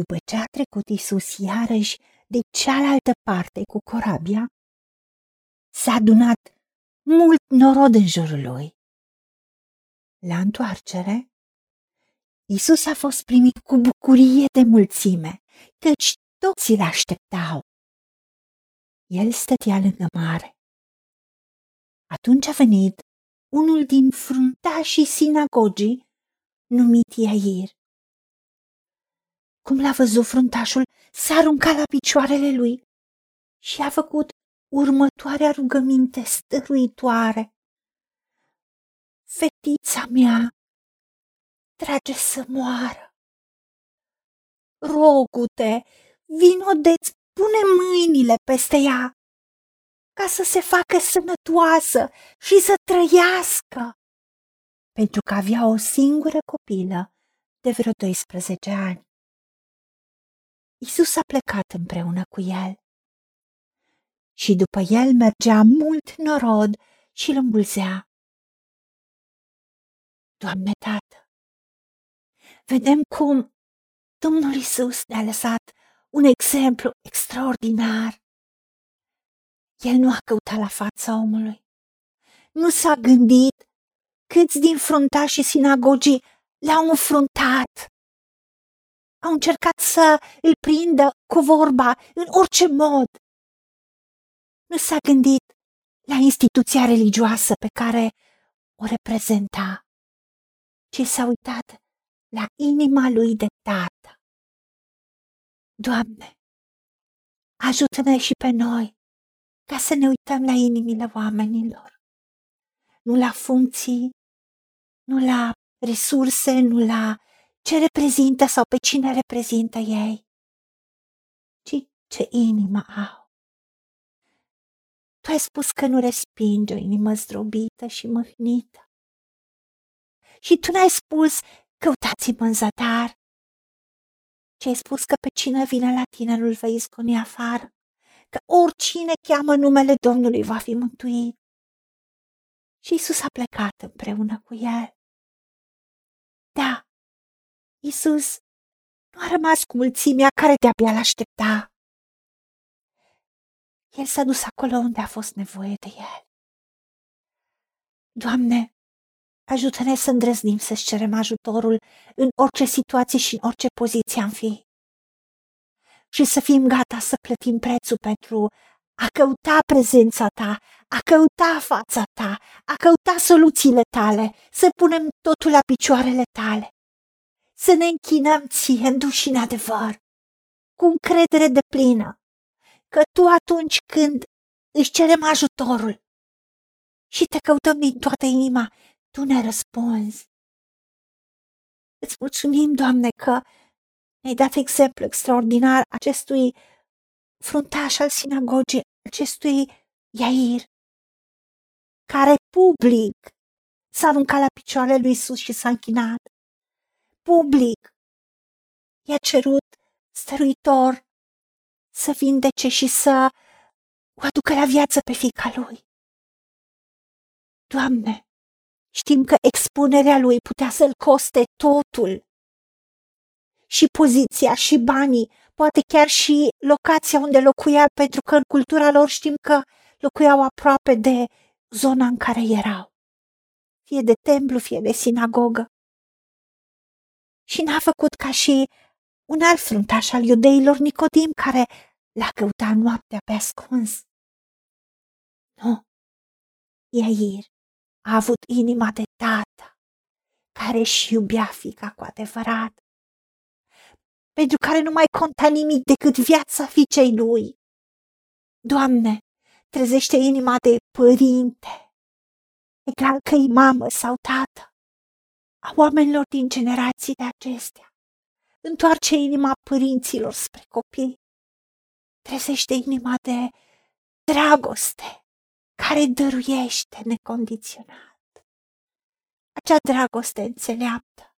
După ce a trecut Isus iarăși de cealaltă parte cu corabia, s-a adunat mult norod în jurul lui. La întoarcere, Isus a fost primit cu bucurie de mulțime, căci toți îl așteptau. El stătea lângă mare. Atunci a venit unul din fruntașii sinagogii, numit Iair. Cum l-a văzut fruntașul, s-a aruncat la picioarele lui și a făcut următoarea rugăminte stăruitoare. Fetița mea trage să moară. Rogu-te, vino de-ți pune mâinile peste ea ca să se facă sănătoasă și să trăiască. Pentru că avea o singură copilă de vreo 12 ani. Isus a plecat împreună cu el. Și după el mergea mult norod și îl îmbulzea. Doamne Tată, vedem cum Domnul Isus ne-a lăsat un exemplu extraordinar. El nu a căutat la fața omului. Nu s-a gândit câți din fruntașii sinagogii l-au înfruntat. Au încercat să îl prindă cu vorba în orice mod. Nu s-a gândit la instituția religioasă pe care o reprezenta, ci s-a uitat la inima lui de tată. Doamne, ajută-ne și pe noi ca să ne uităm la inimile oamenilor, nu la funcții, nu la resurse, nu la ce reprezintă sau pe cine reprezintă ei, ci ce inimă au. Tu ai spus că nu respingi o inimă zdrobită și mâhnită. Și tu n-ai spus, căutați-mă în zadar, ci ai spus că pe cine vine la tine nu-l vei izgoni afară, că oricine cheamă numele Domnului va fi mântuit. Și Isus a plecat împreună cu el. Da, Isus nu a rămas cu mulțimea care de-abia l-aștepta. El s-a dus acolo unde a fost nevoie de el. Doamne, ajută-ne să îndrăznim să-ți cerem ajutorul în orice situație și în orice poziție am fi. Și să fim gata să plătim prețul pentru a căuta prezența ta, a căuta fața ta, a căuta soluțiile tale, să punem totul la picioarele tale, să ne închinăm ție în duș și în adevăr, cu încredere de plină, că tu atunci când își cerem ajutorul și te căutăm din toată inima, tu ne răspunzi. Îți mulțumim, Doamne, că ne-ai dat exemplu extraordinar acestui fruntaș al sinagogii, acestui Iair, care public s-a aruncat la picioarele lui Isus și s-a închinat. Public i-a cerut stăruitor să vindece și să o aducă la viață pe fica lui. Doamne, știm că expunerea lui putea să-l coste totul. Și poziția, și banii, poate chiar și locația unde locuia, pentru că în cultura lor știm că locuiau aproape de zona în care erau, fie de templu, fie de sinagogă. Și n-a făcut ca și un alt fruntaș al iudeilor, Nicodim, care l-a căutat noaptea pe ascuns. Nu, Iair a avut inima de tată, care își iubea fica cu adevărat, pentru care nu mai conta nimic decât viața fiicei lui. Doamne, trezește inima de părinte, egal că e mamă sau tată, a oamenilor din generațiile acestea. Întoarce inima părinților spre copii. Trezește inima de dragoste care dăruiește necondiționat. Acea dragoste înțeleaptă,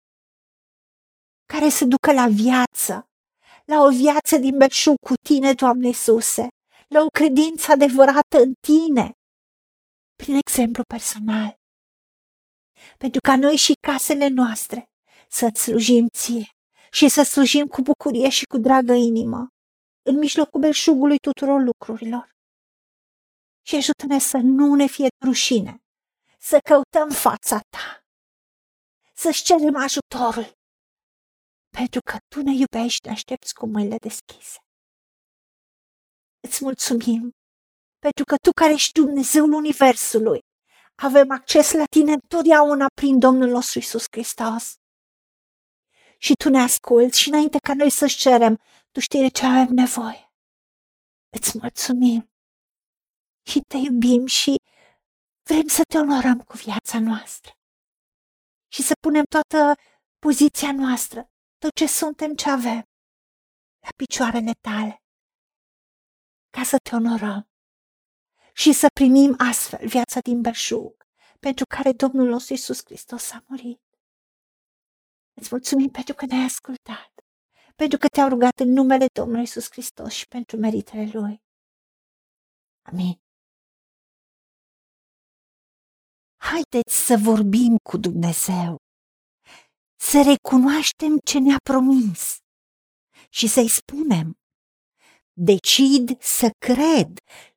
care se ducă la viață, la o viață din belșug cu tine, Doamne Iisuse, la o credință adevărată în tine, prin exemplu personal. Pentru ca noi și casele noastre să-ți slujim ție, și să slujim cu bucurie și cu dragă inimă în mijlocul belșugului tuturor lucrurilor. Și ajută-ne să nu ne fie rușine, să căutăm fața ta, să-ți cerem ajutorul, pentru că tu ne iubești, ne aștepți cu mâinile deschise. Îți mulțumim pentru că tu care ești Dumnezeul Universului, avem acces la tine întotdeauna prin Domnul nostru Isus Hristos. Și tu ne asculți și înainte ca noi să-ți cerem, tu știi de ce avem nevoie. Îți mulțumim și te iubim și vrem să te onorăm cu viața noastră și să punem toată poziția noastră, tot ce suntem, ce avem, la picioarele tale, ca să te onorăm și să primim astfel viața din belșug, pentru care Domnul nostru Iisus Hristos a murit. Îți mulțumim pentru că ne-ai ascultat, pentru că te-au rugat în numele Domnului Iisus Hristos și pentru meritele Lui. Amin. Haideți să vorbim cu Dumnezeu, să recunoaștem ce ne-a promis și să-i spunem, decid să cred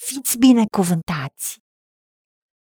Fiți binecuvântați!